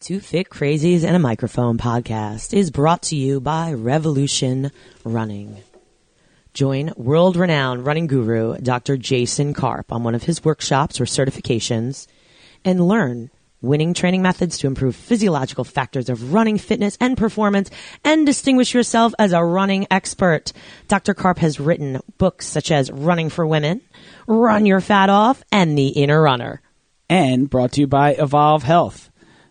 Two Fit Crazies and a Microphone podcast is brought to you by Revolution Running. Join world renowned running guru Dr. Jason Karp on one of his workshops or certifications and learn winning training methods to improve physiological factors of running fitness and performance and distinguish yourself as a running expert. Dr. Karp has written books such as Running for Women, Run Your Fat Off, and The Inner Runner. And brought to you by Evolve Health.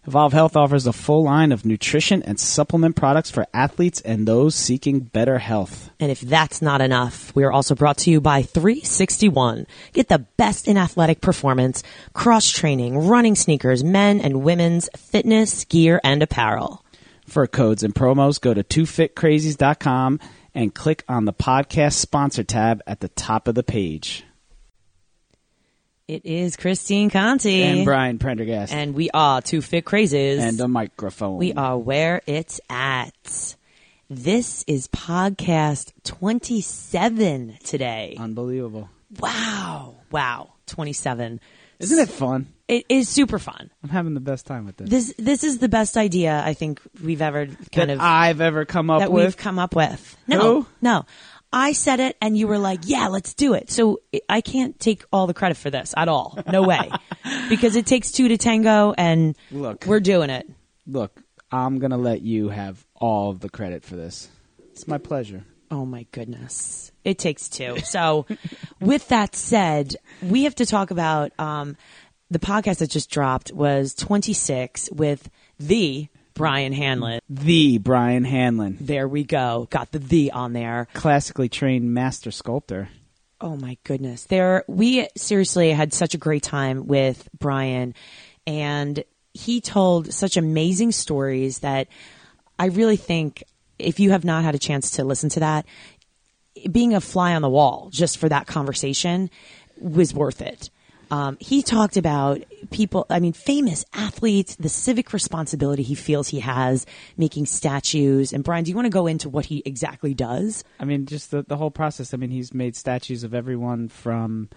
Evolve Health offers a full line of nutrition and supplement products for athletes and those seeking better health. And if that's not enough, we are also brought to you by 361. Get the best in athletic performance, cross training, running sneakers, men and women's fitness, gear, and apparel. For codes and promos, go to twofitcrazies.com and click on the podcast sponsor tab at the top of the page. It is Christine Conti. And Brian Prendergast. And we are Two Fit Crazies. And a microphone. We are where it's at. This is podcast 27 today. Unbelievable. Wow. Wow. 27. Isn't it fun? It is super fun. I'm having the best time with this. This this is the best idea I think we've ever kind that of I've ever come up that with. we've come up with. No. Who? No. I said it and you were like, yeah, let's do it. So I can't take all the credit for this at all. No way. because it takes two to tango and Look. we're doing it. Look, I'm going to let you have all of the credit for this. It's my pleasure. Oh my goodness. It takes two. So with that said, we have to talk about, um, the podcast that just dropped was 26 with the Brian Hanlon. The Brian Hanlon, There we go. Got the the on there. classically trained master sculptor. Oh my goodness. There we seriously had such a great time with Brian and he told such amazing stories that I really think if you have not had a chance to listen to that, being a fly on the wall just for that conversation was worth it. Um, he talked about people, I mean, famous athletes, the civic responsibility he feels he has making statues. And Brian, do you want to go into what he exactly does? I mean, just the, the whole process. I mean, he's made statues of everyone from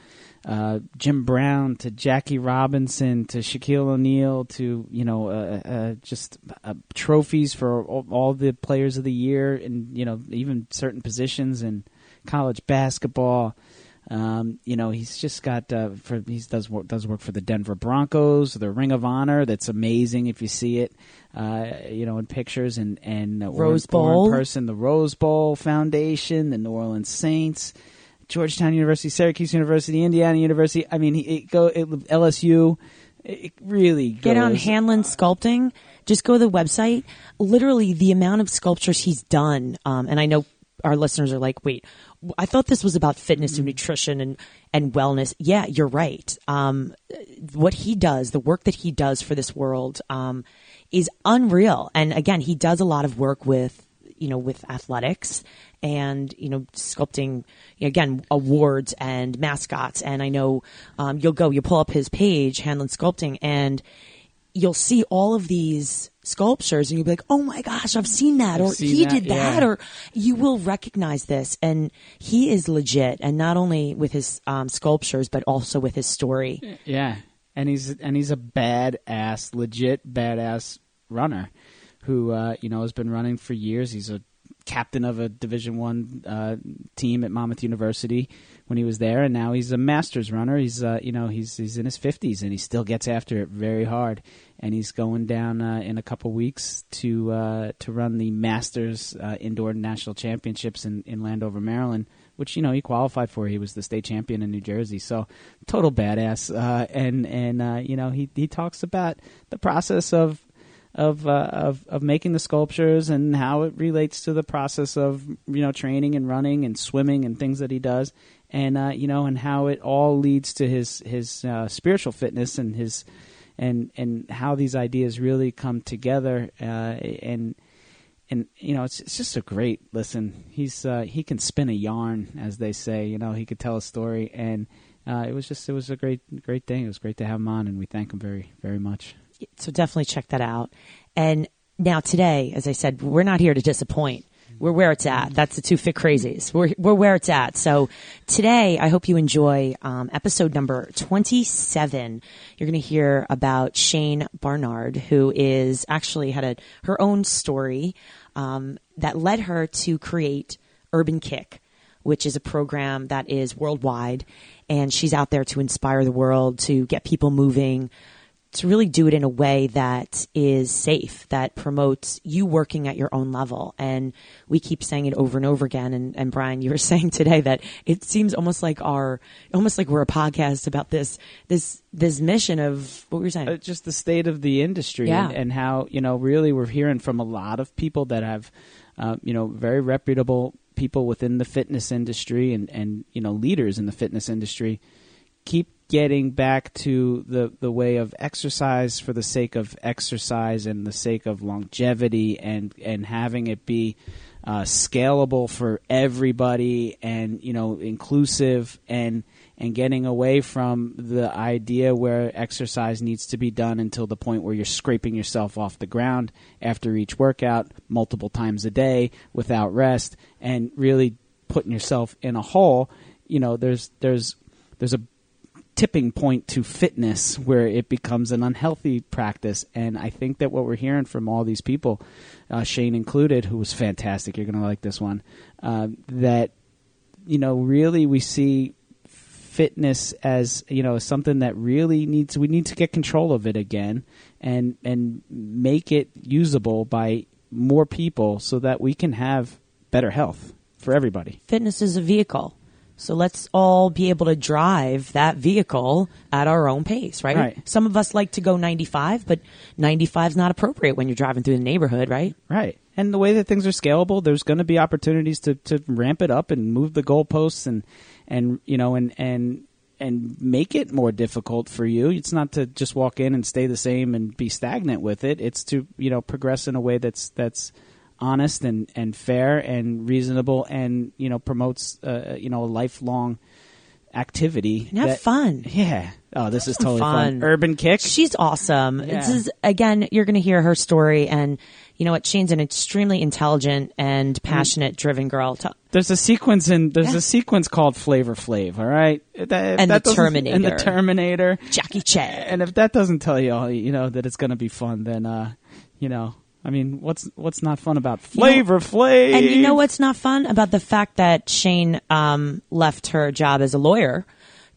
uh, Jim Brown to Jackie Robinson to Shaquille O'Neal to you know uh, uh, just uh, trophies for all, all the players of the year and you know even certain positions in college basketball. Um, you know, he's just got uh, for he does work does work for the Denver Broncos, the Ring of Honor. That's amazing if you see it, uh, you know, in pictures and and uh, Rose or in Bowl. person, the Rose Bowl Foundation, the New Orleans Saints, Georgetown University, Syracuse University, Indiana University. I mean, he- it go it, LSU. It really Get on Hanlon Sculpting. Just go to the website. Literally, the amount of sculptures he's done, um, and I know our listeners are like, "Wait, I thought this was about fitness and nutrition and and wellness." Yeah, you're right. Um, what he does, the work that he does for this world, um, is unreal. And again, he does a lot of work with you know with athletics and you know sculpting again awards and mascots and i know um, you'll go you pull up his page hanlon sculpting and you'll see all of these sculptures and you'll be like oh my gosh i've seen that or seen he that, did that yeah. or you will recognize this and he is legit and not only with his um, sculptures but also with his story Yeah, and he's and he's a badass, legit badass runner, who uh, you know has been running for years. He's a captain of a Division One uh, team at Monmouth University when he was there, and now he's a Masters runner. He's uh, you know he's he's in his fifties and he still gets after it very hard. And he's going down uh, in a couple weeks to uh, to run the Masters uh, Indoor National Championships in, in Landover, Maryland which you know he qualified for. He was the state champion in New Jersey, so total badass. Uh, and and uh, you know he he talks about the process of of uh, of of making the sculptures and how it relates to the process of you know training and running and swimming and things that he does, and uh, you know and how it all leads to his his uh, spiritual fitness and his and and how these ideas really come together uh, and and you know it's it's just a great listen. He's uh, he can spin a yarn, as they say. You know, he could tell a story, and uh, it was just it was a great great thing. It was great to have him on, and we thank him very very much. so definitely check that out and now today as i said we're not here to disappoint We're where it's at. That's the two fit crazies. We're, we're where it's at. So today, I hope you enjoy um, episode number 27. You're going to hear about Shane Barnard, who is actually had a, her own story um, that led her to create Urban Kick, which is a program that is worldwide. And she's out there to inspire the world, to get people moving, to really do it in a way that is safe, that promotes you working at your own level. And we keep saying it over and over again. And, and Brian, you were saying today that it seems almost like our, almost like we're a podcast about this, this, this mission of what were you saying? Uh, just the state of the industry Yeah. and, and how you know really we're hearing from a lot of people that have uh, you know very reputable people within the fitness industry and and you know leaders in the fitness industry keep getting back to the the way of exercise for the sake of exercise and the sake of longevity and and having it be uh, scalable for everybody and you know inclusive and and getting away from the idea where exercise needs to be done until the point where you're scraping yourself off the ground after each workout multiple times a day without rest and really putting yourself in a hole. You know there's there's there's a tipping point to fitness where it becomes an unhealthy practice. And I think that what we're hearing from all these people, uh, Shane included, who was fantastic, you're going to like this one, uh, that, you know, really we see fitness as you know something that really needs we need to get control of it again and and make it usable by more people so that we can have better health for everybody fitness is a vehicle. So let's all be able to drive that vehicle at our own pace, right? Right. Some of us like to go 95, but 95 is not appropriate when you're driving through the neighborhood, right? Right. And the way that things are scalable, there's going to be opportunities to, to ramp it up and move the goalposts and, and, you know, and, and, and make it more difficult for you. It's not to just walk in and stay the same and be stagnant with it. It's to, you know, progress in a way that's, that's honest and, and fair and reasonable and, you know, promotes, uh, you know, a lifelong activity. And have that- fun. Yeah. Oh, this is totally fun. fun. Urban kick. She's awesome. Yeah. This is again, you're going to hear her story, and you know what? Shane's an extremely intelligent and passionate, driven girl. There's a sequence in there's Yeah. a sequence called Flavor Flav, all right? That, And that the doesn't- And the Terminator. Terminator. Jackie Chan. And if that doesn't tell you all, you know that it's going to be fun, then uh, you know, I mean, what's what's not fun about know- Flavor Flav? And you know what's not fun about the fact that Shane um, left her job as a lawyer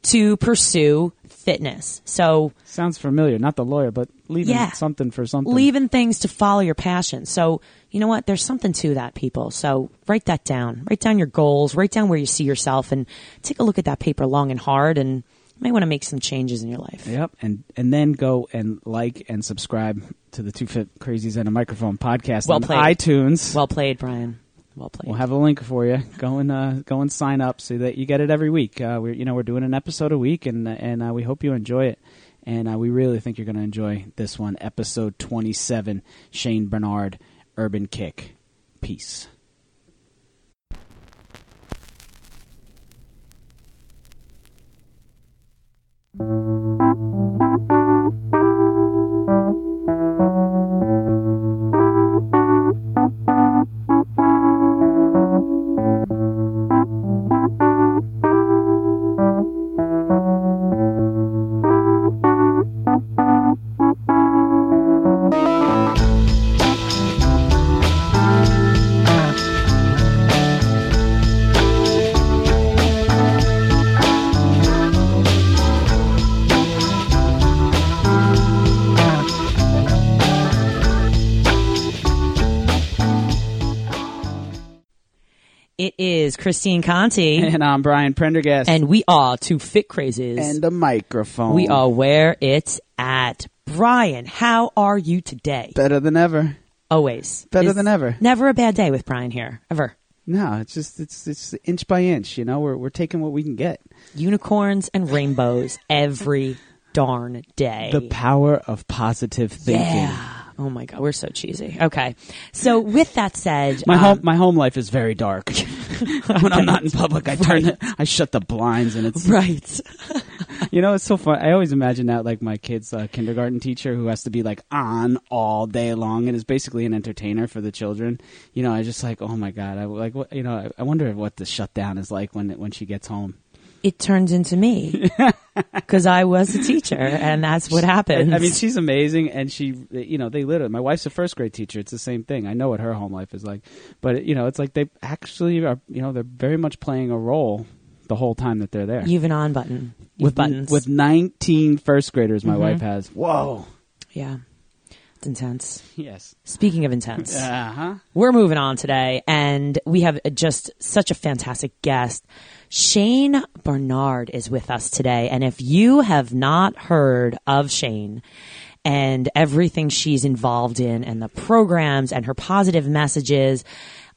to pursue fitness. So Sounds familiar. Not the lawyer, but leaving Yeah. something for something. leaving things to follow your passion. So you know what? There's something to that, people. So write that down. Write down your goals. Write down where you see yourself, and take a look at that paper long and hard. And you may want to make some changes in your life. Yep, and and then go and like and subscribe to the Two Fit Crazies and a Microphone podcast Well on played. iTunes. Well played, Brian. Well played. We'll have a link for you. Go and uh, go and sign up so that you get it every week. Uh, we're you know we're doing an episode a week, and and uh, we hope you enjoy it. And uh, we really think you're going to enjoy this one, episode 27. Shane Barnard, Urban Kick. Peace. It is Christine Conti, And I'm Brian Prendergast. and we are two fit crazies. and the microphone. we are where it's at. Brian, how are you today? better than ever. Always Better Is than ever. Never a bad day with Brian here, ever. No, it's just it's it's inch by inch. You know, we're we're taking what we can get. Unicorns and rainbows every darn day. The power of positive thinking. yeah. Oh my god, we're so cheesy. Okay, so with that said, My um, home my home life is very dark. when I'm not in public, I turn the, I shut the blinds and it's right? you You know, it's so fun. I always imagine that like my kid's uh, kindergarten teacher who has to be like on all day long and is basically an entertainer for the children. You know, I just like, oh my god, I like, what, you know, I, I wonder what the shutdown is like when when she gets home. It turns into me because I was a teacher, and that's what happens. I mean, she's amazing, and she, you know, they literally. My wife's a first grade teacher. It's the same thing. I know what her home life is like, but you know, it's like they actually are. You know, they're very much playing a role the whole time that they're there. You've an on button. You've with buttons. with 19 first graders, my wife has. Whoa. yeah, it's intense. Yes. Speaking of intense. Uh huh. We're moving on today, and we have just such a fantastic guest. Shane Barnard is with us today. And if you have not heard of Shane and everything she's involved in, and the programs and her positive messages,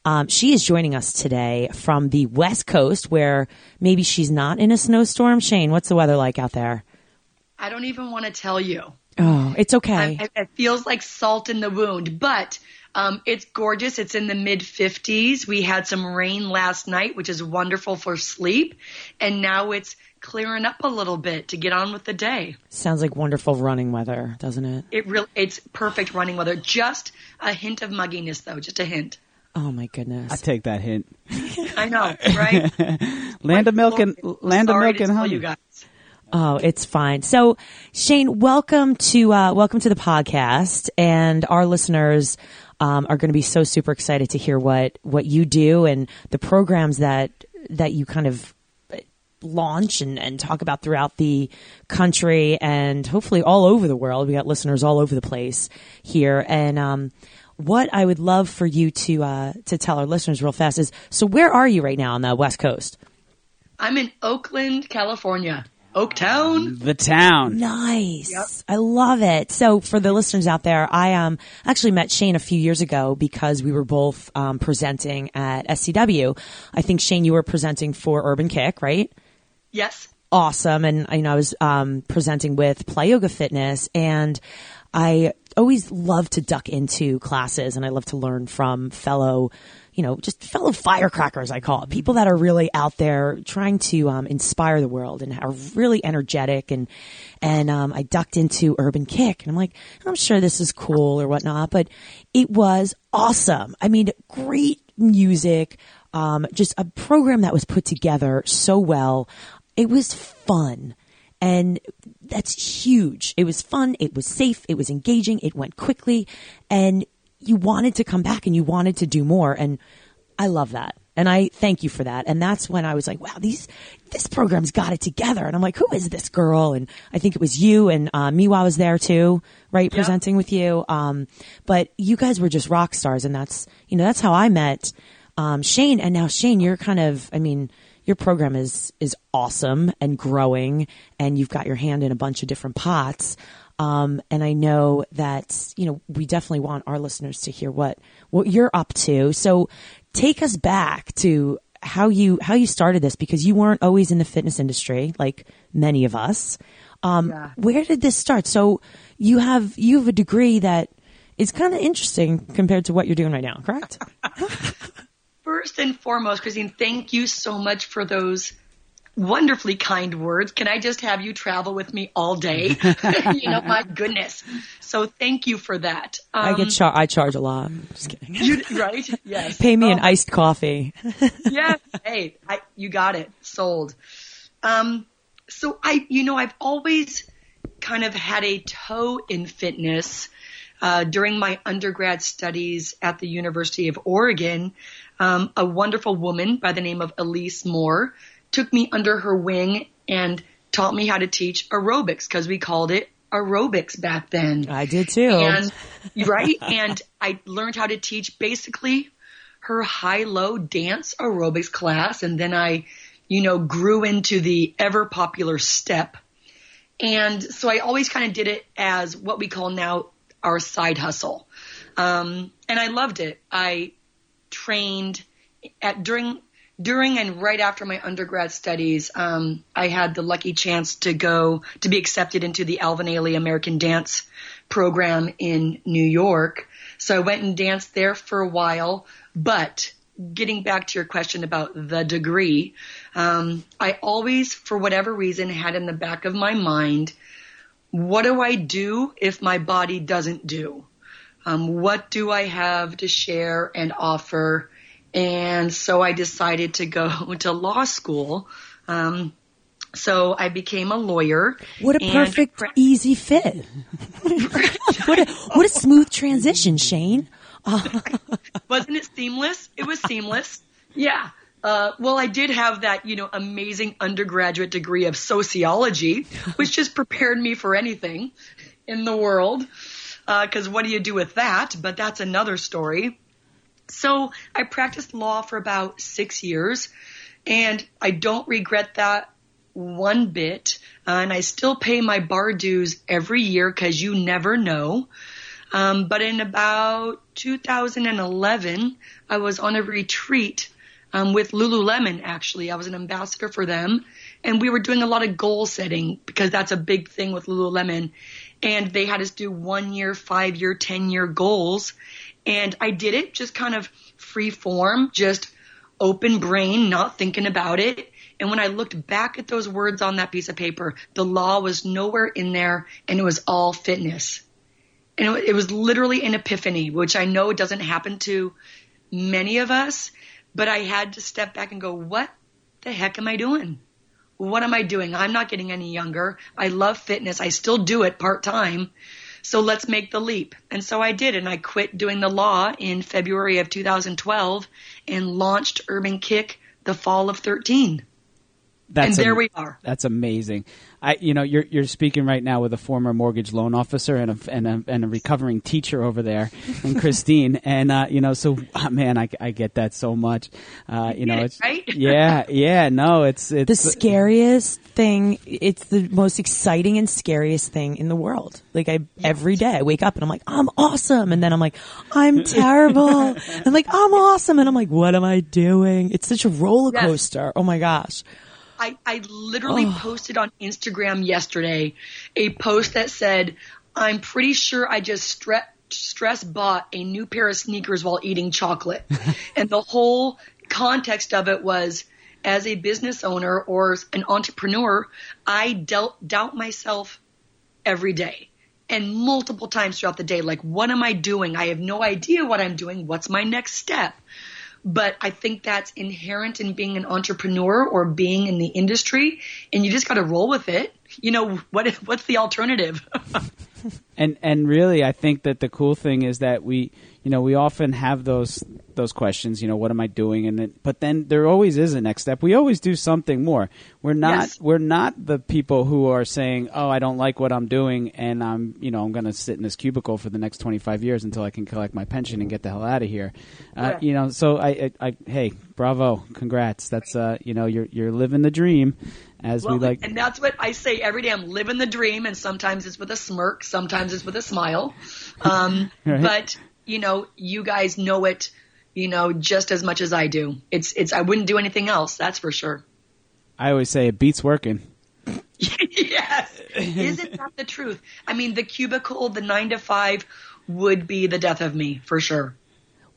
um, she is joining us today from the West Coast, where maybe she's not in a snowstorm. Shane, what's the weather like out there? I don't even want to tell you. Oh, it's okay. I, it feels like salt in the wound, but um, it's gorgeous. It's in the mid 50s. We had some rain last night, which is wonderful for sleep, and now it's clearing up a little bit to get on with the day. Sounds like wonderful running weather, doesn't it? It really, it's perfect running weather. Just a hint of mugginess, though. Just a hint. Oh my goodness. I take that hint. I know, right? Land of milk and land of milk and honey. you guys. Oh, it's fine. So, Shane, welcome to uh, welcome to the podcast, and our listeners um, are going to be so super excited to hear what what you do and the programs that that you kind of launch and, and talk about throughout the country and hopefully all over the world. We got listeners all over the place here, and um, what I would love for you to uh, to tell our listeners real fast is so where are you right now on the West Coast? I'm in Oakland, California. Oaktown. The town. Nice. Yep. I love it. So for the listeners out there, I um actually met Shane a few years ago because we were both um, presenting at SCW. I think Shane, you were presenting for Urban Kick, right? Yes. Awesome. And you know, I was um, presenting with Play Yoga Fitness, and I always love to duck into classes, and I love to learn from fellow you know, just fellow firecrackers, I call it. People that are really out there trying to um, inspire the world and are really energetic. And and um, I ducked into Urban Kick, and I'm like, I'm sure this is cool or whatnot, but it was awesome. I mean, great music, um, just a program that was put together so well. It was fun. And that's huge. It was fun. It was safe. It was engaging. It went quickly. And you wanted to come back and you wanted to do more. And I love that. And I thank you for that. And that's when I was like, wow, these, this program's got it together. And I'm like, who is this girl? And I think it was you and, uh, Miwa was there too, right? Presenting with you. Um, but you guys were just rock stars. And that's, you know, that's how I met, um, Shane. And now Shane, you're kind of, I mean, your program is, is awesome and growing and you've got your hand in a bunch of different pots. Um, and I know that, you know, we definitely want our listeners to hear what, what you're up to. So take us back to how you, how you started this because you weren't always in the fitness industry like many of us. Um, Yeah. where did this start? So you have, you have a degree that is kind of interesting compared to what you're doing right now, correct? First and foremost, Christine, thank you so much for those wonderfully kind words. Can I just have you travel with me all day? you know, my goodness. So thank you for that. I Um, get char- I charge a lot. Just kidding. you, right? Yes. Pay me an Oh, iced coffee. yes. Hey, I, you got it. Sold. Um, so I, you know, I've always kind of had a toe in fitness. Uh, during my undergrad studies at the University of Oregon, um, a wonderful woman by the name of Elise Moore took me under her wing and taught me how to teach aerobics because we called it aerobics back then. I did too. And right, and I learned how to teach basically her high-low dance aerobics class, and then I, you know, grew into the ever popular step. And so I always kind of did it as what we call now our side hustle. Um, and I loved it. I trained at during during and right after my undergrad studies. Um, I had the lucky chance to go to be accepted into the Alvin Ailey American Dance program in New York. So I went and danced there for a while, but getting back to your question about the degree, um, I always, for whatever reason, had in the back of my mind, what do I do if my body doesn't do? Um, what do I have to share and offer? And so I decided to go to law school. Um, so I became a lawyer. What a perfect, easy fit. what, a, what a smooth transition, Shane. Wasn't it seamless? It was seamless. Yeah. Uh, well, I did have that, you know, amazing undergraduate degree of sociology, which just prepared me for anything in the world. Because uh, what do you do with that? But that's another story. So I practiced law for about six years, and I don't regret that one bit. Uh, and I still pay my bar dues every year because you never know. Um, but in about 2011, I was on a retreat um, with Lululemon. Actually, I was an ambassador for them, and we were doing a lot of goal setting because that's a big thing with Lululemon. And they had us do one year, five year, ten year goals, and I did it just kind of free form, just open brain, not thinking about it. And when I looked back at those words on that piece of paper, the law was nowhere in there, and it was all fitness and it was literally an epiphany, which I know doesn't happen to many of us, but I had to step back and go, what the heck am I doing? What am I doing? I'm not getting any younger. I love fitness. I still do it part time. So let's make the leap. And so I did, and I quit doing the law in February of 2012 and launched Urban Kick the fall of 13. That's and there am- we are. That's amazing. I, you know, you're you're speaking right now with a former mortgage loan officer and a and a, and a recovering teacher over there, and Christine, and uh, you know, so uh, man, I, I get that so much. Uh, you know, it's right? yeah, yeah, no, it's it's the scariest thing. It's the most exciting and scariest thing in the world. Like I yes. every day I wake up and I'm like, I'm awesome, and then I'm like, I'm terrible. I'm like, I'm awesome, and I'm like, what am I doing? It's such a roller coaster. Yes. Oh my gosh. I, I literally oh. posted on Instagram yesterday a post that said, I'm pretty sure I just stre- stress bought a new pair of sneakers while eating chocolate. and the whole context of it was, as a business owner or an entrepreneur, I dealt, doubt myself every day and multiple times throughout the day. Like, what am I doing? I have no idea what I'm doing. What's my next step? But I think that's inherent in being an entrepreneur or being in the industry, and you just got to roll with it. You know what? What's the alternative? and and really, I think that the cool thing is that we, you know, we often have those those questions. You know, what am I doing? And it, but then there always is a next step. We always do something more. We're not yes. we're not the people who are saying, "Oh, I don't like what I'm doing, and I'm you know I'm going to sit in this cubicle for the next 25 years until I can collect my pension and get the hell out of here." Uh, You know, so I, I, I, hey, bravo, congrats. That's uh, you know, you're you're living the dream as well, we like. And that's what I say every day. I'm living the dream, and sometimes it's with a smirk, sometimes it's with a smile. Um, right. But you know, you guys know it you know, just as much as I do. It's, it's, I wouldn't do anything else. That's for sure. I always say it beats working. yes. Isn't that the truth? I mean, the cubicle, the nine to five would be the death of me for sure.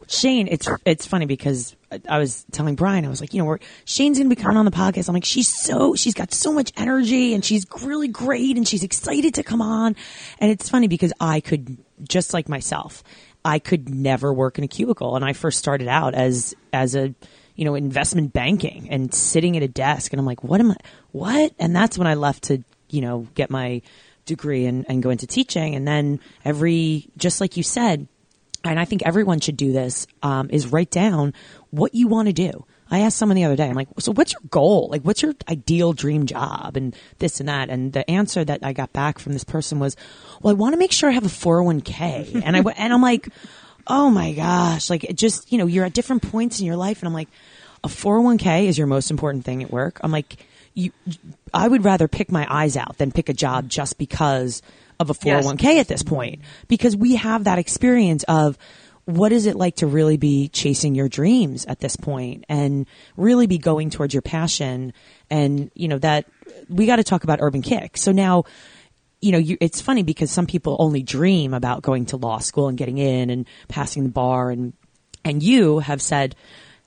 Shane, it's it's funny because I was telling Brian, I was like, you know, we're, Shane's going to be coming on the podcast. I'm like, she's so, she's got so much energy and she's really great and she's excited to come on. And it's funny because I could, just like myself, I could never work in a cubicle. And I first started out as, as a, you know, investment banking and sitting at a desk. And I'm like, what am I, what? And that's when I left to, you know, get my degree and, and go into teaching. And then every, just like you said, and I think everyone should do this, um, is write down what you want to do. I asked someone the other day, I'm like, so what's your goal? Like, what's your ideal dream job and this and that? And the answer that I got back from this person was, well, I want to make sure I have a 401k. and I, and I'm like, oh my gosh, like it just, you know, you're at different points in your life. And I'm like, a 401k is your most important thing at work. I'm like, you, I would rather pick my eyes out than pick a job just because of a 401k yes. Oh at this point because we have that experience of what is it like to really be chasing your dreams at this point and really be going towards your passion and you know that we got to talk about urban kick so now you know you, it's funny because some people only dream about going to law school and getting in and passing the bar and and you have said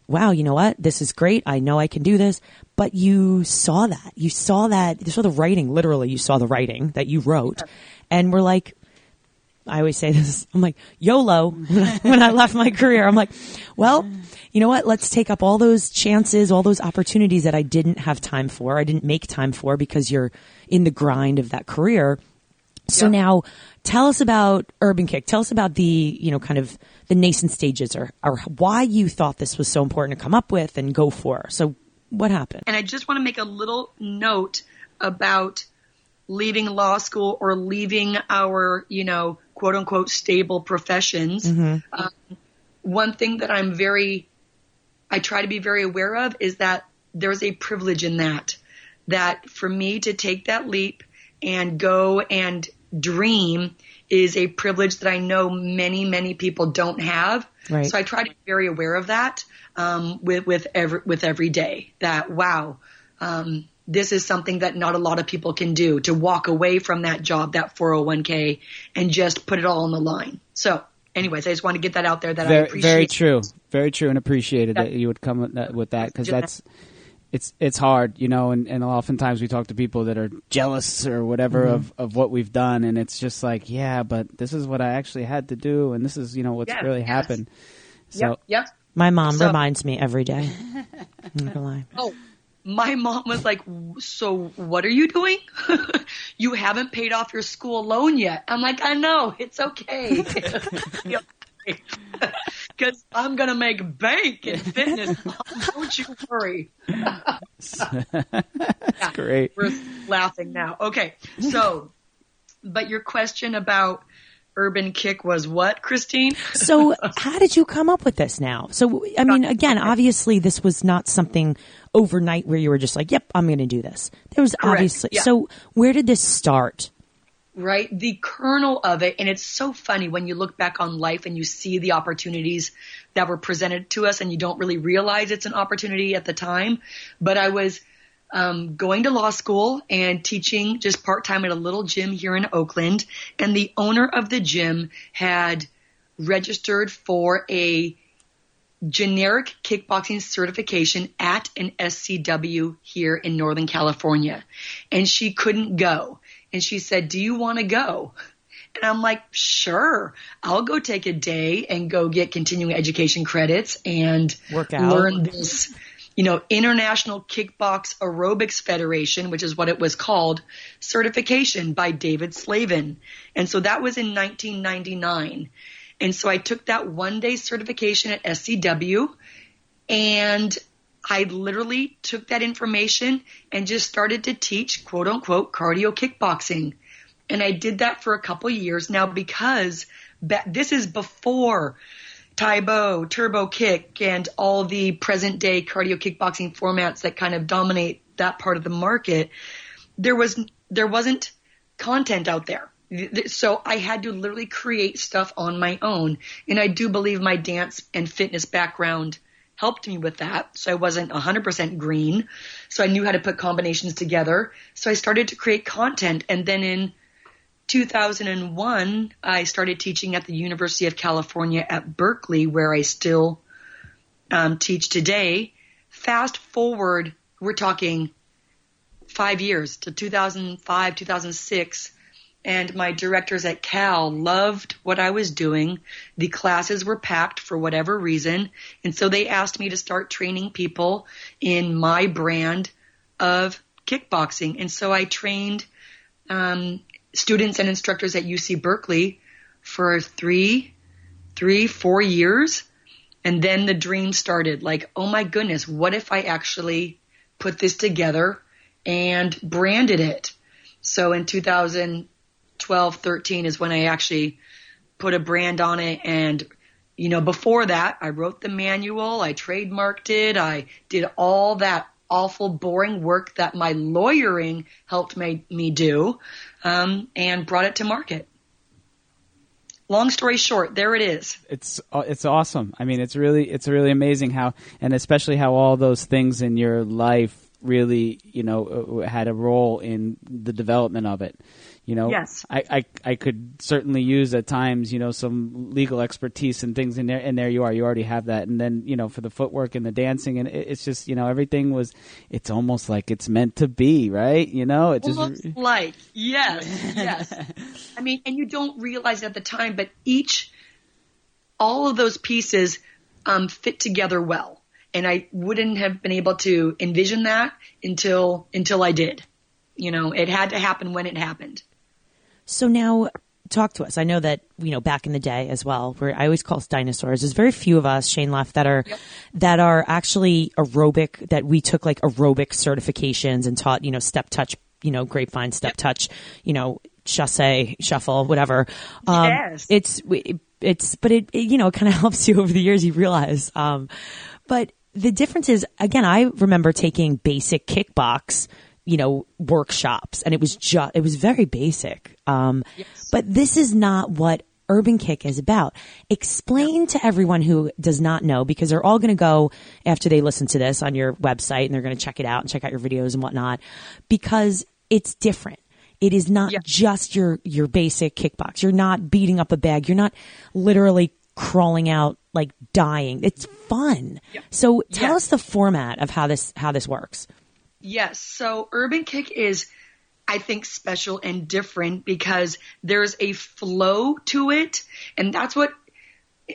wow, you know what? This is great. I know I can do this. But you saw that. You saw that. You saw the writing, literally, you saw the writing that you wrote. And we're like, I always say this. I'm like, YOLO when I left my career. I'm like, well, you know what? Let's take up all those chances, all those opportunities that I didn't have time for. I didn't make time for because you're in the grind of that career. So Yep. now tell us about Urban Kick. Tell us about the, you know, kind of the nascent stages or, or why you thought this was so important to come up with and go for. So what happened? And I just want to make a little note about leaving law school or leaving our, you know, quote unquote stable professions. Um, one thing that I'm very, I try to be very aware of is that there's a privilege in that. That for me to take that leap and go and dream is a privilege that I know many, many people don't have. Right. So I try to be very aware of that um, with with every with every day. That wow, um, this is something that not a lot of people can do to walk away from that job, that 401k, and just put it all on the line. So, anyways, I just want to get that out there. That I very, appreciate. very true, very true, and appreciated that Yeah. you would come with that with that because that's it's it's hard, you know, and, and oftentimes we talk to people that are jealous or whatever Mm-hmm. of, of what we've done, and it's just like, yeah, but this is what I actually had to do, and this is you know what's Yes, really yes. happened. So Yep. Yep. My mom So- reminds me every day. I'm not gonna lie. Oh, my mom was like, "So what are you doing? you haven't paid off your school loan yet." I'm like, "I know, it's okay." Because I'm gonna make bank in fitness. Don't you worry. that's great. We're laughing now. Okay, so, but your question about Urban Kick was what, Christine? So, how did you come up with this now? So, I mean, again, obviously, this was not something overnight where you were just like, "Yep, I'm going to do this." There was Correct, obviously. yeah. So, where did this start? right? The kernel of it, and it's so funny when you look back on life and you see the opportunities that were presented to us and you don't really realize it's an opportunity at the time. But I was um, going to law school and teaching just part time at a little gym here in Oakland, and the owner of the gym had registered for a generic kickboxing certification at an SCW here in Northern California. And she couldn't go. And she said, Do you want to go? And I'm like, Sure, I'll go take a day and go get continuing education credits and Work out. learn this, you know, International Kickbox Aerobics Federation, which is what it was called, certification by David Slavin. And so that was in 1999. And so I took that one day certification at SCW and I literally took that information and just started to teach quote unquote cardio kickboxing. And I did that for a couple years now because this is before Tae Bo, Turbo Kick, and all the present day cardio kickboxing formats that kind of dominate that part of the market. There was, there wasn't content out there. So I had to literally create stuff on my own. And I do believe my dance and fitness background helped me with that. So I wasn't 100% green. So I knew how to put combinations together. So I started to create content. And then in 2001, I started teaching at the University of California at Berkeley, where I still um, teach today. Fast forward, we're talking five years to 2005, 2006 and my directors at Cal loved what I was doing. The classes were packed for whatever reason, and so they asked me to start training people in my brand of kickboxing. And so I trained um, students and instructors at UC Berkeley for three, three, four years, and then the dream started. Like, oh my goodness, what if I actually put this together and branded it? So in 2012, 13 is when I actually put a brand on it. And, you know, before that, I wrote the manual, I trademarked it, I did all that awful, boring work that my lawyering helped me, me do, um, and brought it to market. Long story short, there it is. it's uh, it's awesome. I mean, it's really it's really amazing how, and especially how all those things in your life really, you know, uh, had a role in the development of it. You know, Yes. I, I I could certainly use at times, you know, some legal expertise and things in there. And there you are, you already have that. And then, you know, for the footwork and the dancing, and it, it's just, you know, everything was. It's almost like it's meant to be, right? You know, it just. Almost like, yes, yes. I mean, and you don't realize it at the time, but each, all of those pieces um, fit together well. And I wouldn't have been able to envision that until until I did. You know, it had to happen when it happened. So now talk to us. I know that, you know, back in the day as well, where I always call us dinosaurs. There's very few of us, Shane left, that are, that are actually aerobic, that we took like aerobic certifications and taught, you know, step touch, you know, grapevine step touch, you know, chasse, shuffle, whatever. Um, Yes. It's, it's, but it, it you know, it kind of helps you over the years, you realize. Um, but the difference is, again, I remember taking basic kickbox, you know, workshops and it was just, it was very basic. Um, but this is not what Urban Kick is about. Explain to everyone who does not know, because they're all going to go after they listen to this on your website and they're going to check it out and check out your videos and whatnot, because it's different. It is not Yeah. just your, your basic kickbox. You're not beating up a bag. You're not literally crawling out like dying. It's fun. So tell Yeah. us the format of how this, how this works. Yes. So Urban Kick is, I think, special and different because there's a flow to it. And that's what,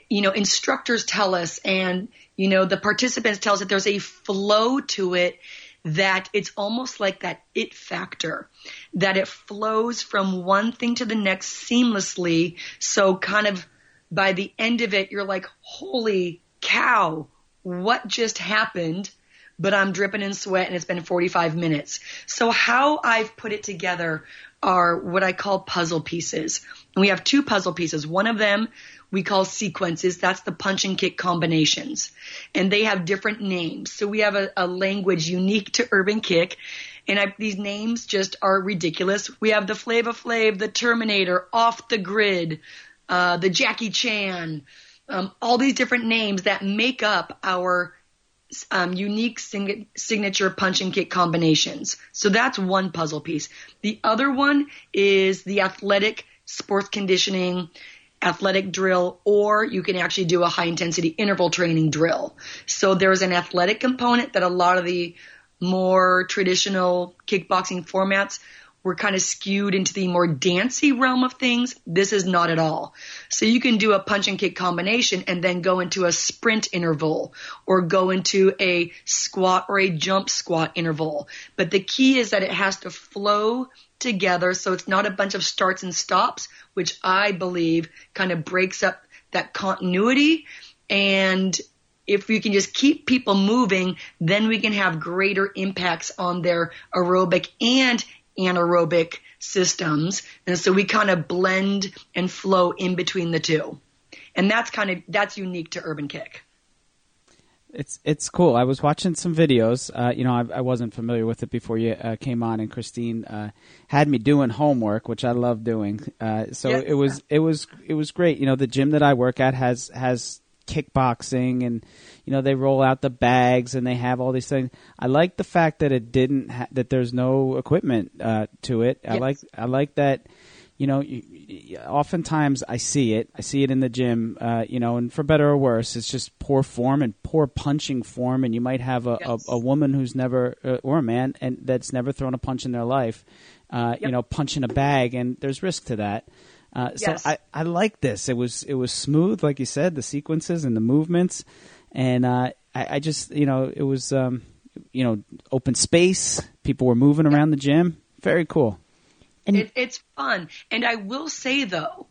you know, instructors tell us and, you know, the participants tell us that there's a flow to it that it's almost like that it factor that it flows from one thing to the next seamlessly. So kind of by the end of it, you're like, holy cow, what just happened? But I'm dripping in sweat and it's been 45 minutes. So how I've put it together are what I call puzzle pieces. And we have two puzzle pieces. One of them we call sequences. That's the punch and kick combinations. And they have different names. So we have a, a language unique to urban kick. And I, these names just are ridiculous. We have the Flava Flav, the Terminator, Off the Grid, uh, the Jackie Chan, um, all these different names that make up our um, unique sing- signature punch and kick combinations. So that's one puzzle piece. The other one is the athletic sports conditioning athletic drill or you can actually do a high intensity interval training drill. So there's an athletic component that a lot of the more traditional kickboxing formats were kind of skewed into the more dancey realm of things. This is not at all. So you can do a punch and kick combination and then go into a sprint interval or go into a squat or a jump squat interval. But the key is that it has to flow together so it's not a bunch of starts and stops, which I believe kind of breaks up that continuity and if we can just keep people moving, then we can have greater impacts on their aerobic and anaerobic systems. And so we kind of blend and flow in between the two. And that's kind of, that's unique to Urban Kick. It's it's cool. I was watching some videos. Uh, you know, I, I wasn't familiar with it before you uh, came on, and Christine uh, had me doing homework, which I love doing. Uh, so Yes. it was it was it was great. You know, the gym that I work at has has kickboxing, and you know they roll out the bags and they have all these things. I like the fact that it didn't ha- that there's no equipment uh, to it. I like I like that you know, oftentimes I see it. I see it in the gym, uh, you know, and for better or worse, it's just poor form and poor punching form. And you might have a, Yes. a, a woman who's never, uh, or a man, and that's never thrown a punch in their life, uh, you know, punching a bag, and there's risk to that. Uh, so I, I like this. It was it was smooth, like you said, the sequences and the movements, and uh, I, I just you know it was um, you know open space. People were moving around the gym. Very cool. And It, it's fun. And I will say though,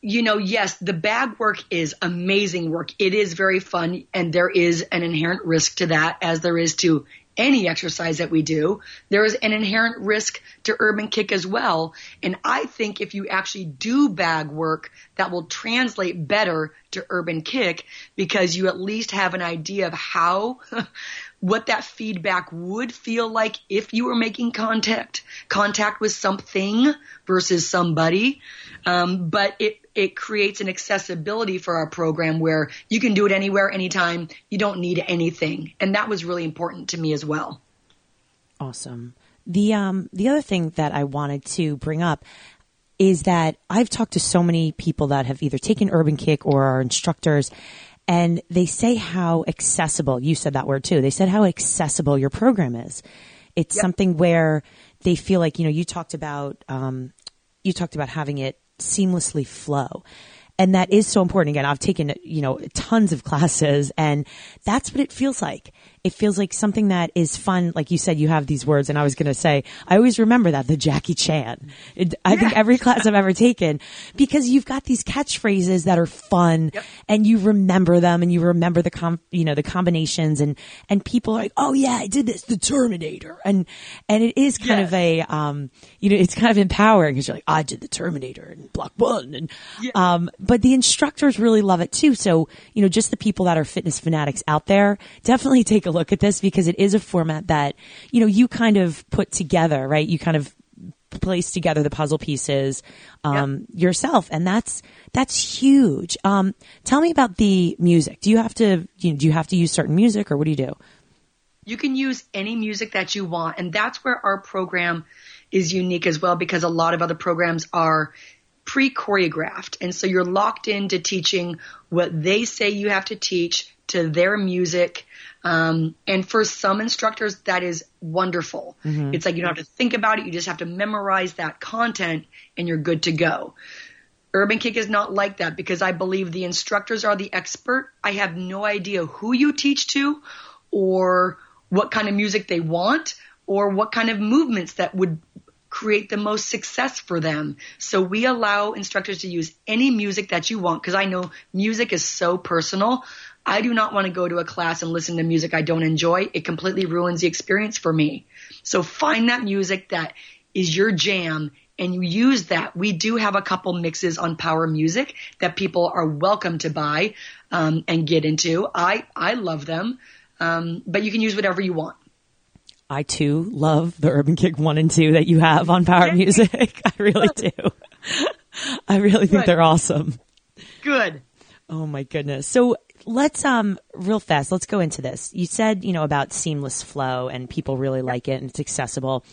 you know, yes, the bag work is amazing work. It is very fun and there is an inherent risk to that as there is to any exercise that we do. There is an inherent risk to urban kick as well. And I think if you actually do bag work, that will translate better to urban kick because you at least have an idea of how what that feedback would feel like if you were making contact contact with something versus somebody. Um, but it it creates an accessibility for our program where you can do it anywhere, anytime. You don't need anything, and that was really important to me as well. Awesome. The um the other thing that I wanted to bring up is that I've talked to so many people that have either taken Urban Kick or are instructors and they say how accessible, you said that word too. They said how accessible your program is. It's Yep. something where they feel like, you know, you talked about um you talked about having it seamlessly flow. And that is so important. Again, I've taken, you know, tons of classes and that's what it feels like. It feels like something that is fun. Like you said, you have these words and I was going to say, I always remember that, the Jackie Chan. It, I think every class I've ever taken because you've got these catchphrases that are fun Yep. and you remember them and you remember the com, you know, the combinations and, and people are like, oh yeah, I did this, the Terminator. And, and it is kind Yes. of a, um, you know, it's kind of empowering because you're like, I did the Terminator and Block One, and Yeah. um, but the instructors really love it too. So you know, just the people that are fitness fanatics out there, definitely take a look at this because it is a format that you know you kind of put together, right? You kind of place together the puzzle pieces um, yourself, and that's that's huge. Um, tell me about the music. Do you have to you know, do you have to use certain music, or what do you do? You can use any music that you want. And that's where our program is unique as well because a lot of other programs are pre choreographed. And so you're locked into teaching what they say you have to teach to their music. Um, and for some instructors, that is wonderful. It's like you don't have to think about it. You just have to memorize that content and you're good to go. Urban Kick is not like that because I believe the instructors are the expert. I have no idea who you teach to or what kind of music they want or what kind of movements that would create the most success for them. So we allow instructors to use any music that you want because I know music is so personal. I do not want to go to a class and listen to music I don't enjoy. It completely ruins the experience for me. So find that music that is your jam and you use that. We do have a couple mixes on Power Music that people are welcome to buy um, and get into. I I love them, um, but you can use whatever you want. I too love the Urban Kick one and two that you have on Power Music. I really do. I really think Good. they're awesome. Good. Oh my goodness. So let's um real fast, let's go into this. You said, you know, about seamless flow and people really like it and it's accessible.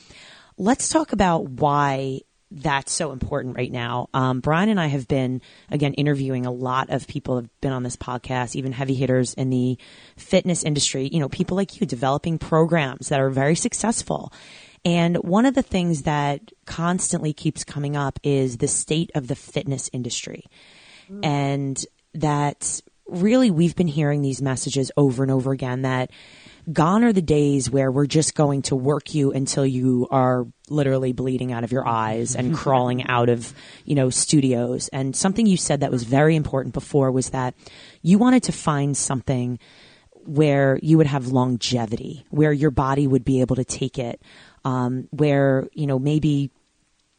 Let's talk about why that's so important right now. Um, Brian and I have been again interviewing a lot of people have been on this podcast, even heavy hitters in the fitness industry. You know, people like you developing programs that are very successful. And one of the things that constantly keeps coming up is the state of the fitness industry and that really we've been hearing these messages over and over again that gone are the days where we're just going to work you until you are literally bleeding out of your eyes and crawling out of you know studios. And something you said that was very important before was that you wanted to find something where you would have longevity where your body would be able to take it um, where you know maybe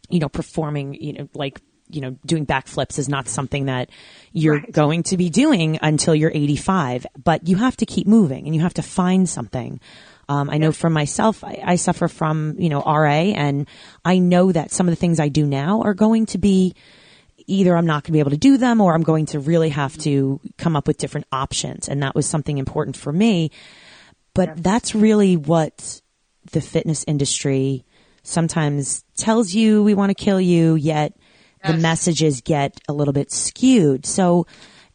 you know, performing, you know, like, you know, doing backflips is not something that you're Right. going to be doing until you're 85, but you have to keep moving and you have to find something. Um, I know for myself, I, I suffer from, you know, RA and I know that some of the things I do now are going to be either I'm not going to be able to do them or I'm going to really have to come up with different options. And that was something important for me. But that's really what the fitness industry sometimes tells you we want to kill you, yet the messages get a little bit skewed. So,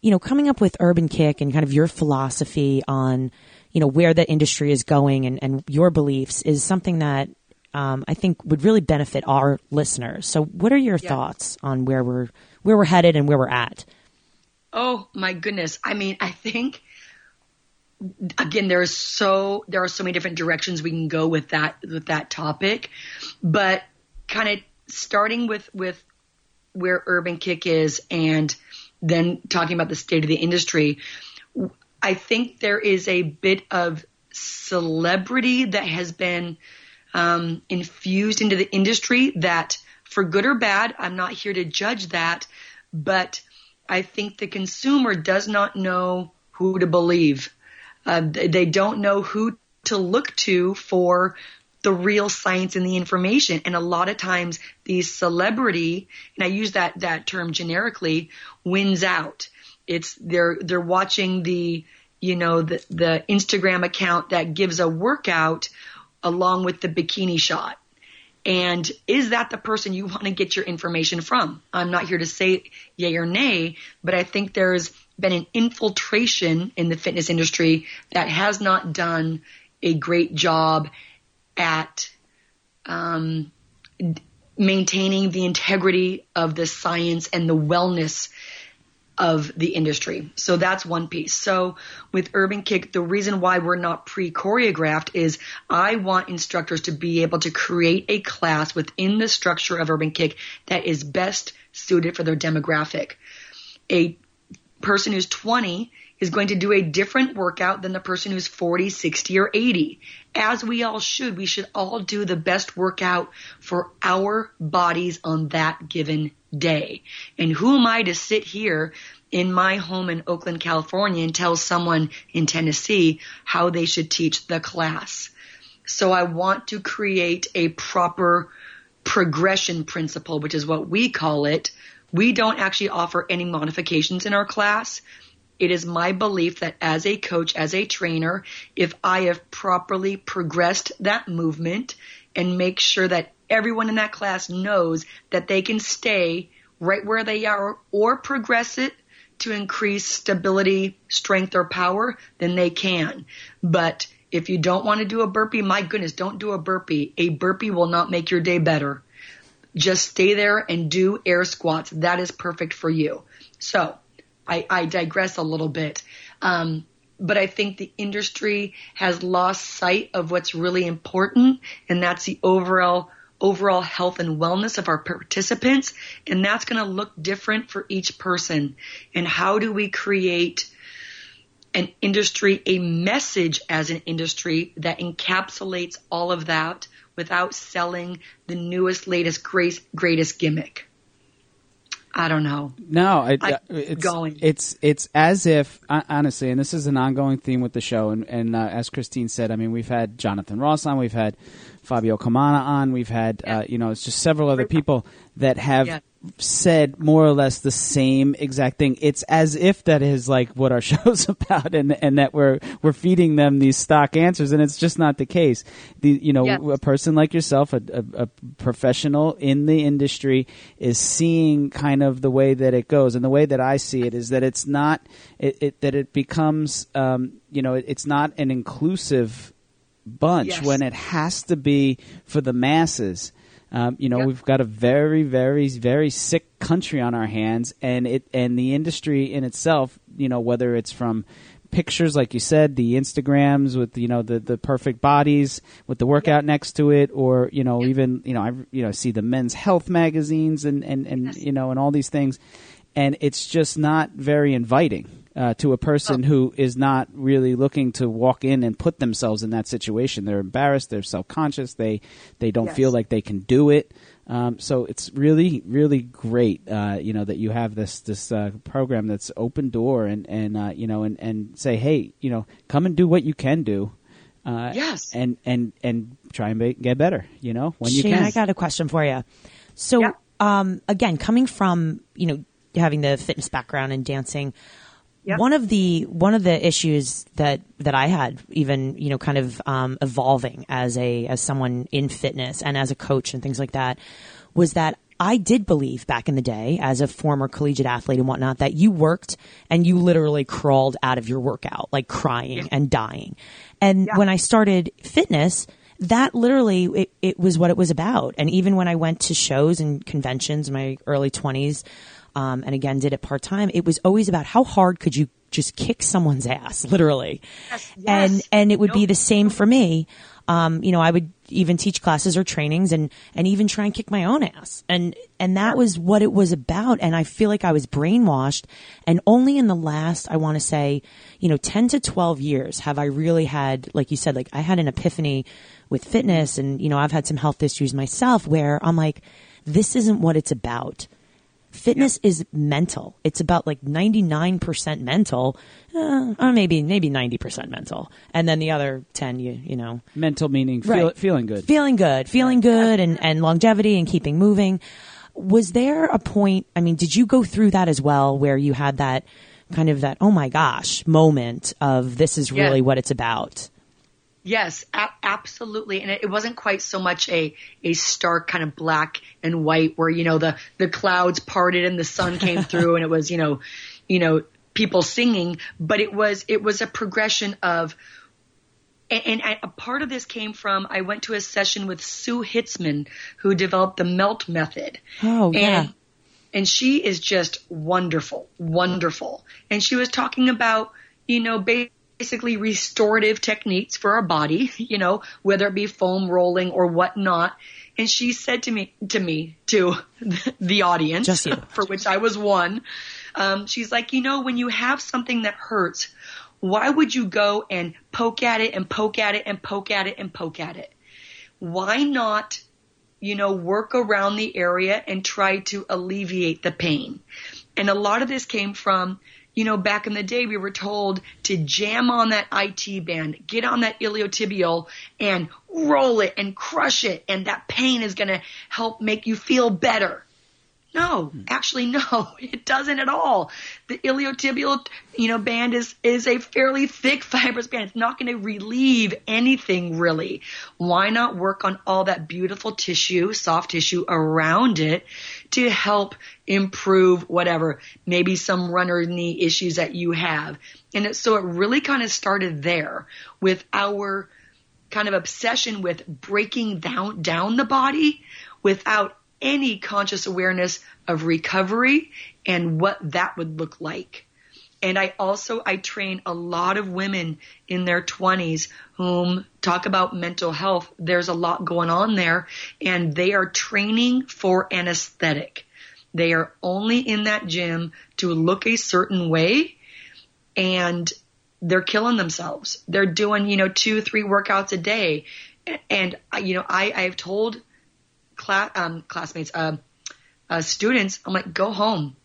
you know, coming up with Urban Kick and kind of your philosophy on, you know, where the industry is going and, and your beliefs is something that um, I think would really benefit our listeners. So, what are your Yeah. thoughts on where we're where we're headed and where we're at? Oh my goodness. I mean, I think again there is so there are so many different directions we can go with that with that topic, but kind of starting with with where urban kick is and then talking about the state of the industry, I think there is a bit of celebrity that has been um, infused into the industry that, for good or bad, I'm not here to judge that, but I think the consumer does not know who to believe. Uh, they they don't know who to look to for the real science and the information. And a lot of times the celebrity, and I use that, that term generically, wins out. It's they're, they're watching the, you know, the, the Instagram account that gives a workout along with the bikini shot. And is that the person you want to get your information from? I'm not here to say yay or nay, but I think there's been an infiltration in the fitness industry that has not done a great job at um, maintaining the integrity of the science and the wellness of the industry. So that's one piece. So with Urban Kick, the reason why we're not pre-choreographed is I want instructors to be able to create a class within the structure of Urban Kick that is best suited for their demographic. A person who's 20 is going to do a different workout than the person who's 40, 60, or 80. As we all should, we should all do the best workout for our bodies on that given day. And who am I to sit here in my home in Oakland, California and tell someone in Tennessee how they should teach the class? So I want to create a proper progression principle, which is what we call it. We don't actually offer any modifications in our class. It is my belief that as a coach, as a trainer, if I have properly progressed that movement and make sure that everyone in that class knows that they can stay right where they are or progress it to increase stability, strength, or power, then they can. But if you don't want to do a burpee, my goodness, don't do a burpee. A burpee will not make your day better. Just stay there and do air squats. That is perfect for you. So I, I digress a little bit. Um, but I think the industry has lost sight of what's really important, and that's the overall overall health and wellness of our participants, and that's going to look different for each person. And how do we create an industry, a message as an industry that encapsulates all of that without selling the newest, latest, greatest gimmick? I don't know. No, I, it's going. It's it's as if honestly, and this is an ongoing theme with the show. And, and uh, as Christine said, I mean, we've had Jonathan Ross on, we've had Fabio Comana on, we've had uh, yeah. uh, you know, it's just several other people that have yeah said more or less the same exact thing. It's as if that is like what our show's about, and and that we're we're feeding them these stock answers, and it's just not the case. The you know yes. a person like yourself, a, a, a, professional in the industry, is seeing kind of the way that it goes, and the way that I see it is that it's not it, it that it becomes um, you know it, it's not an inclusive bunch yes. when it has to be for the masses um, you know, yep. we've got a very, very, very sick country on our hands, and it and the industry in itself, you know, whether it's from pictures, like you said, the Instagrams with you know the the perfect bodies with the workout yep. next to it, or you know yep. even you know I you know see the men's health magazines and and and yes. you know and all these things, and it's just not very inviting uh, to a person oh. who is not really looking to walk in and put themselves in that situation. They're embarrassed. They're self conscious. They they don't yes. feel like they can do it. Um, so it's really really great, uh, you know, that you have this this uh, program that's open door and and uh, you know and and say, hey, you know, come and do what you can do. Uh, yes, and and and try and make, get better. You know, when Shane, you can. I got a question for you. So, yeah. um, again, coming from you know having the fitness background and dancing, Yep. One of the one of the issues that that I had, even you know, kind of um, evolving as a as someone in fitness and as a coach and things like that, was that I did believe back in the day, as a former collegiate athlete and whatnot, that you worked and you literally crawled out of your workout, like crying yeah. and dying. And yeah. when I started fitness, that literally it, it was what it was about. And even when I went to shows and conventions in my early twenties, um, and again did it part time, it was always about how hard could you just kick someone's ass, literally. Yes, yes. And and it would nope. be the same for me. Um, you know, I would even teach classes or trainings and and even try and kick my own ass. And and that was what it was about. And I feel like I was brainwashed. And only in the last, I want to say, you know, ten to twelve years have I really had, like you said, like I had an epiphany with fitness, and you know, I've had some health issues myself where I'm like, this isn't what it's about. Fitness yeah. is mental. It's about like 99% mental, uh, or maybe maybe 90% mental. And then the other 10 you you know. Mental meaning feel, right. feeling good. Feeling good, feeling good and and longevity and keeping moving. Was there a point, I mean, did you go through that as well where you had that kind of that oh my gosh moment of this is really yeah. what it's about? Yes, a- absolutely. And it, it wasn't quite so much a, a stark kind of black and white where, you know, the, the clouds parted and the sun came through and it was, you know, you know, people singing, but it was, it was a progression of, and, and I, a part of this came from, I went to a session with Sue Hitzmann who developed the MELT method. Oh, yeah. And, and she is just wonderful, wonderful. And she was talking about, you know, basically restorative techniques for our body, you know, whether it be foam rolling or whatnot. And she said to me, to me, to the audience, Just you. for which I was one, um, she's like, you know, when you have something that hurts, why would you go and poke at it and poke at it and poke at it and poke at it? Why not you know, work around the area and try to alleviate the pain. And a lot of this came from, you know, back in the day we were told to jam on that IT band, get on that iliotibial and roll it and crush it and that pain is going to help make you feel better. No, actually no, it doesn't at all. The iliotibial, you know, band is, is a fairly thick fibrous band. It's not going to relieve anything really. Why not work on all that beautiful tissue, soft tissue around it to help improve whatever, maybe some runner knee issues that you have. And it, so it really kind of started there with our kind of obsession with breaking down, down the body without any conscious awareness of recovery and what that would look like. And I also, I train a lot of women in their twenties whom talk about mental health. There's a lot going on there and they are training for an aesthetic. They are only in that gym to look a certain way and they're killing themselves. They're doing, you know, two, three workouts a day. And, you know, I, I've told class, um, classmates, uh, uh, students, I'm like, go home.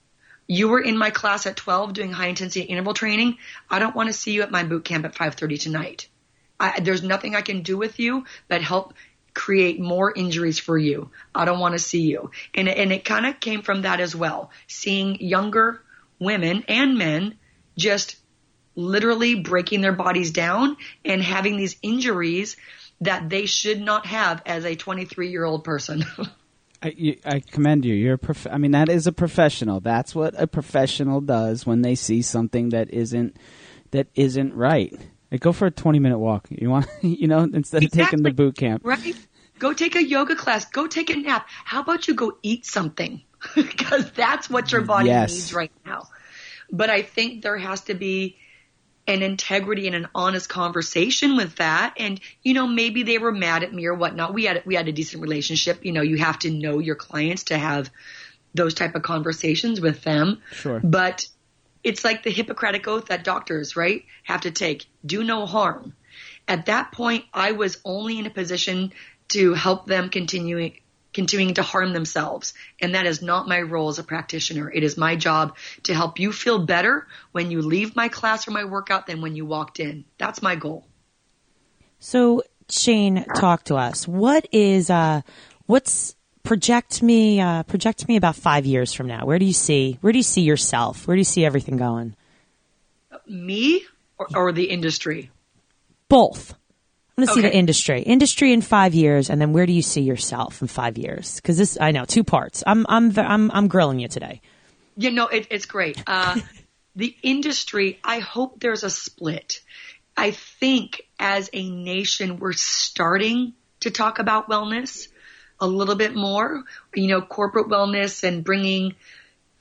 You were in my class at 12 doing high intensity interval training. I don't want to see you at my boot camp at 5:30 tonight. I, there's nothing I can do with you but help create more injuries for you. I don't want to see you. And and it kind of came from that as well. Seeing younger women and men just literally breaking their bodies down and having these injuries that they should not have as a 23 year old person. I, you, I commend you. You're a prof- I mean, that is a professional. That's what a professional does when they see something that isn't that isn't right. Like, go for a 20 minute walk. You want, you know, instead of taking the boot camp. Right? Go take a yoga class. Go take a nap. How about you go eat something? Because that's what your body Yes. needs right now. But I think there has to be an integrity and an honest conversation with that. And, you know, maybe they were mad at me or whatnot. We had, we had a decent relationship. You know, you have to know your clients to have those type of conversations with them. Sure. But it's like the Hippocratic oath that doctors, right, have to take. Do no harm. At that point, I was only in a position to help them continuing continuing to harm themselves. And that is not my role as a practitioner. It is my job to help you feel better when you leave my class or my workout than when you walked in. That's my goal. So Shane, talk to us. What is uh what's project me uh project me about 5 years from now. Where do you see where do you see yourself? Where do you see everything going? Me or, or the industry? Both. I want to see the industry. Industry in 5 years and then where do you see yourself in 5 years? Cuz this I know two parts. I'm I'm I'm I'm grilling you today. You know, it, it's great. Uh, the industry, I hope there's a split. I think as a nation, we're starting to talk about wellness a little bit more, you know, corporate wellness and bringing,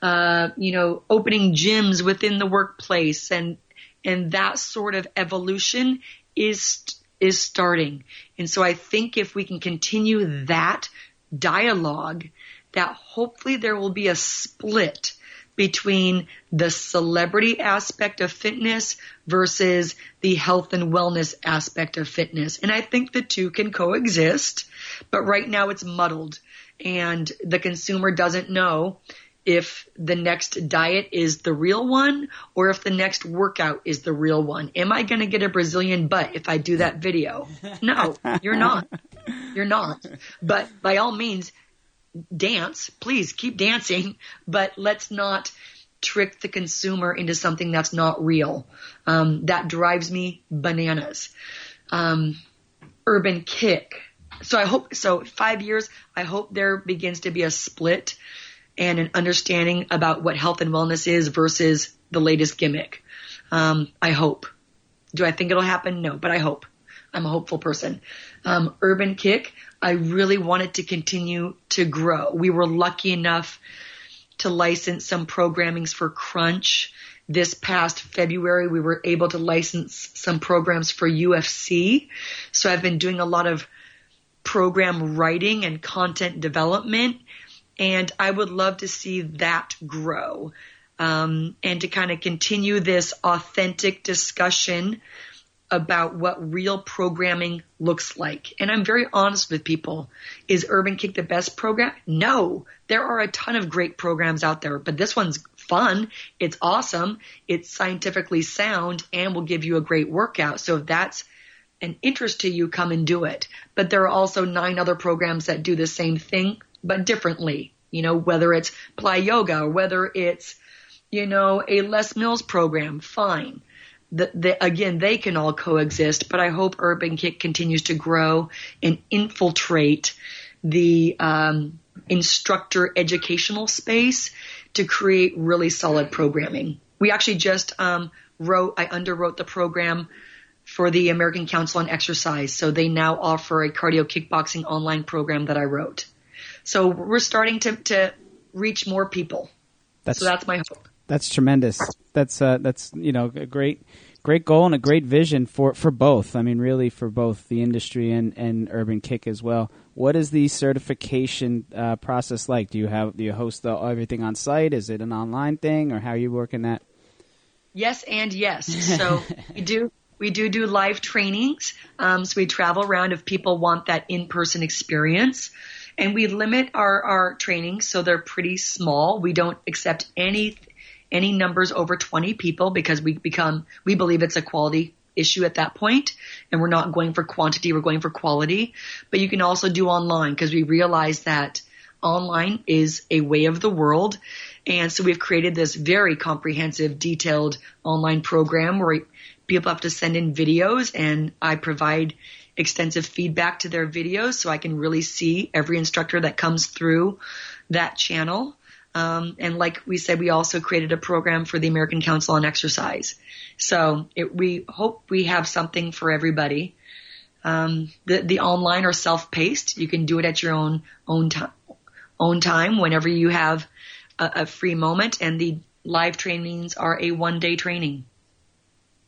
uh, you know, opening gyms within the workplace and, and that sort of evolution is, is starting. And so I think if we can continue that dialogue, that hopefully there will be a split between the celebrity aspect of fitness versus the health and wellness aspect of fitness. And I think the two can coexist, but right now it's muddled and the consumer doesn't know if the next diet is the real one or if the next workout is the real one. Am I going to get a Brazilian butt if I do that video? No, you're not. You're not. But by all means, dance, please keep dancing, but let's not trick the consumer into something that's not real. Um, that drives me bananas. Um, Urban Kick. So I hope, so five years, I hope there begins to be a split and an understanding about what health and wellness is versus the latest gimmick. Um, I hope. Do I think it'll happen? No, but I hope. I'm a hopeful person. Um, Urban Kick, I really wanted to continue to grow. We were lucky enough to license some programmings for Crunch. This past February, we were able to license some programs for UFC. So I've been doing a lot of program writing and content development. And I would love to see that grow. Um, and to kind of continue this authentic discussion about what real programming looks like. And I'm very honest with people. Is Urban Kick the best program? No. There are a ton of great programs out there, but this one's fun. It's awesome. It's scientifically sound and will give you a great workout. So if that's an interest to you, come and do it. But there are also nine other programs that do the same thing, but differently. You know, whether it's Play Yoga or whether it's, you know, a Les Mills program, fine the, the, again, they can all coexist, but I hope Urban Kick continues to grow and infiltrate the um, instructor educational space to create really solid programming. We actually just um, wrote, I underwrote the program for the American Council on Exercise, so they now offer a cardio kickboxing online program that I wrote. So we're starting to, to reach more people. That's, so that's my hope. That's tremendous. That's uh, that's you know a great great goal and a great vision for, for both. I mean, really for both the industry and, and Urban Kick as well. What is the certification uh, process like? Do you have do you host the, everything on site? Is it an online thing, or how are you working that? Yes, and yes. So we do we do do live trainings. Um, so we travel around if people want that in person experience. And we limit our, our trainings so they're pretty small. We don't accept any any numbers over 20 people because we become, we believe it's a quality issue at that point and we're not going for quantity, we're going for quality. But you can also do online because we realize that online is a way of the world. And so we've created this very comprehensive, detailed online program where people have to send in videos and I provide extensive feedback to their videos so I can really see every instructor that comes through that channel. Um, and like we said, we also created a program for the American Council on Exercise. So it, we hope we have something for everybody. Um, the, the online or self-paced, you can do it at your own own time, own time whenever you have a, a free moment. And the live trainings are a one-day training.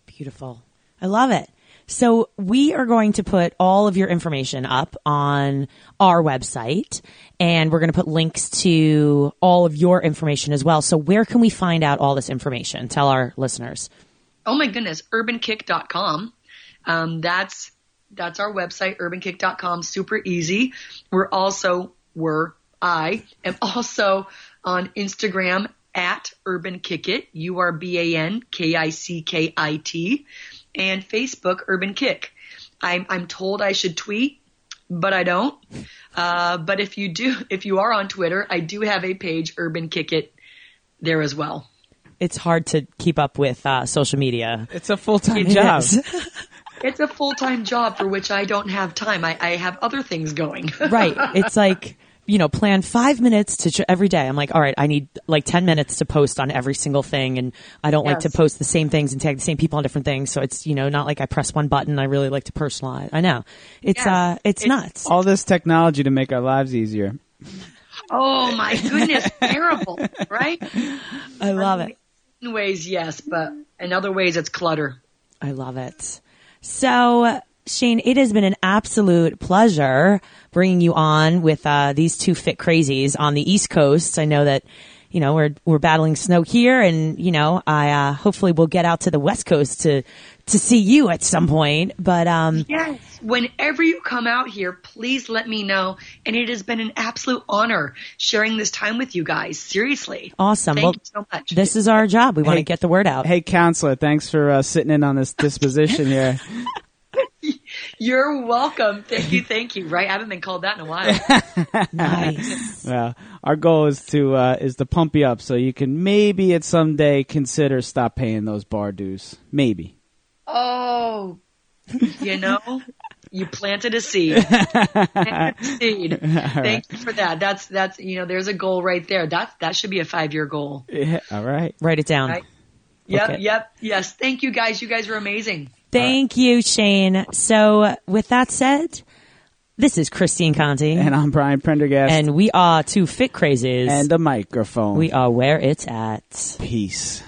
Beautiful. I love it. So we are going to put all of your information up on our website and we're going to put links to all of your information as well. So where can we find out all this information? Tell our listeners. Oh my goodness, urbankick.com. Um, that's, that's our website, urbankick.com. Super easy. We're also, we're, I am also on Instagram at Urban Kick It, U R B A N K I C K I T and Facebook Urban Kick. I'm, I'm told I should tweet, but I don't. Uh, but if you do, if you are on Twitter, I do have a page, Urban Kick It, there as well. It's hard to keep up with uh, social media. It's a full time job. it's a full time job for which I don't have time. I, I have other things going. right. It's like you know, plan five minutes to ch- every day. I'm like, all right, I need like 10 minutes to post on every single thing. And I don't yes. like to post the same things and tag the same people on different things. So it's, you know, not like I press one button. I really like to personalize. I know it's, yes. uh, it's, it's nuts. All this technology to make our lives easier. Oh my goodness. terrible, right? I love it. In ways, yes, but in other ways, it's clutter. I love it. So Shane, it has been an absolute pleasure bringing you on with uh, these two fit crazies on the East Coast. I know that you know we're we're battling snow here, and you know I uh, hopefully will get out to the West Coast to to see you at some point. But um, yes, whenever you come out here, please let me know. And it has been an absolute honor sharing this time with you guys. Seriously, awesome. Thank well, you so much. This is our job. We hey, want to get the word out. Hey, counselor, thanks for uh, sitting in on this disposition here. You're welcome. Thank you. Thank you. Right. I haven't been called that in a while. nice. Well, our goal is to uh, is to pump you up so you can maybe at some day consider stop paying those bar dues. Maybe. Oh, you know, You planted a seed. Planted a seed. Thank you for that. That's that's you know, there's a goal right there. That that should be a five year goal. Yeah, all right. Write it down. Right. Yep, Okay. yep, yes. Thank you guys. You guys are amazing. Thank you, Shane. So, with that said, this is Christine Conti, And I'm Brian Prendergast. and we are two fit crazies. and the microphone. we are where it's at. Peace.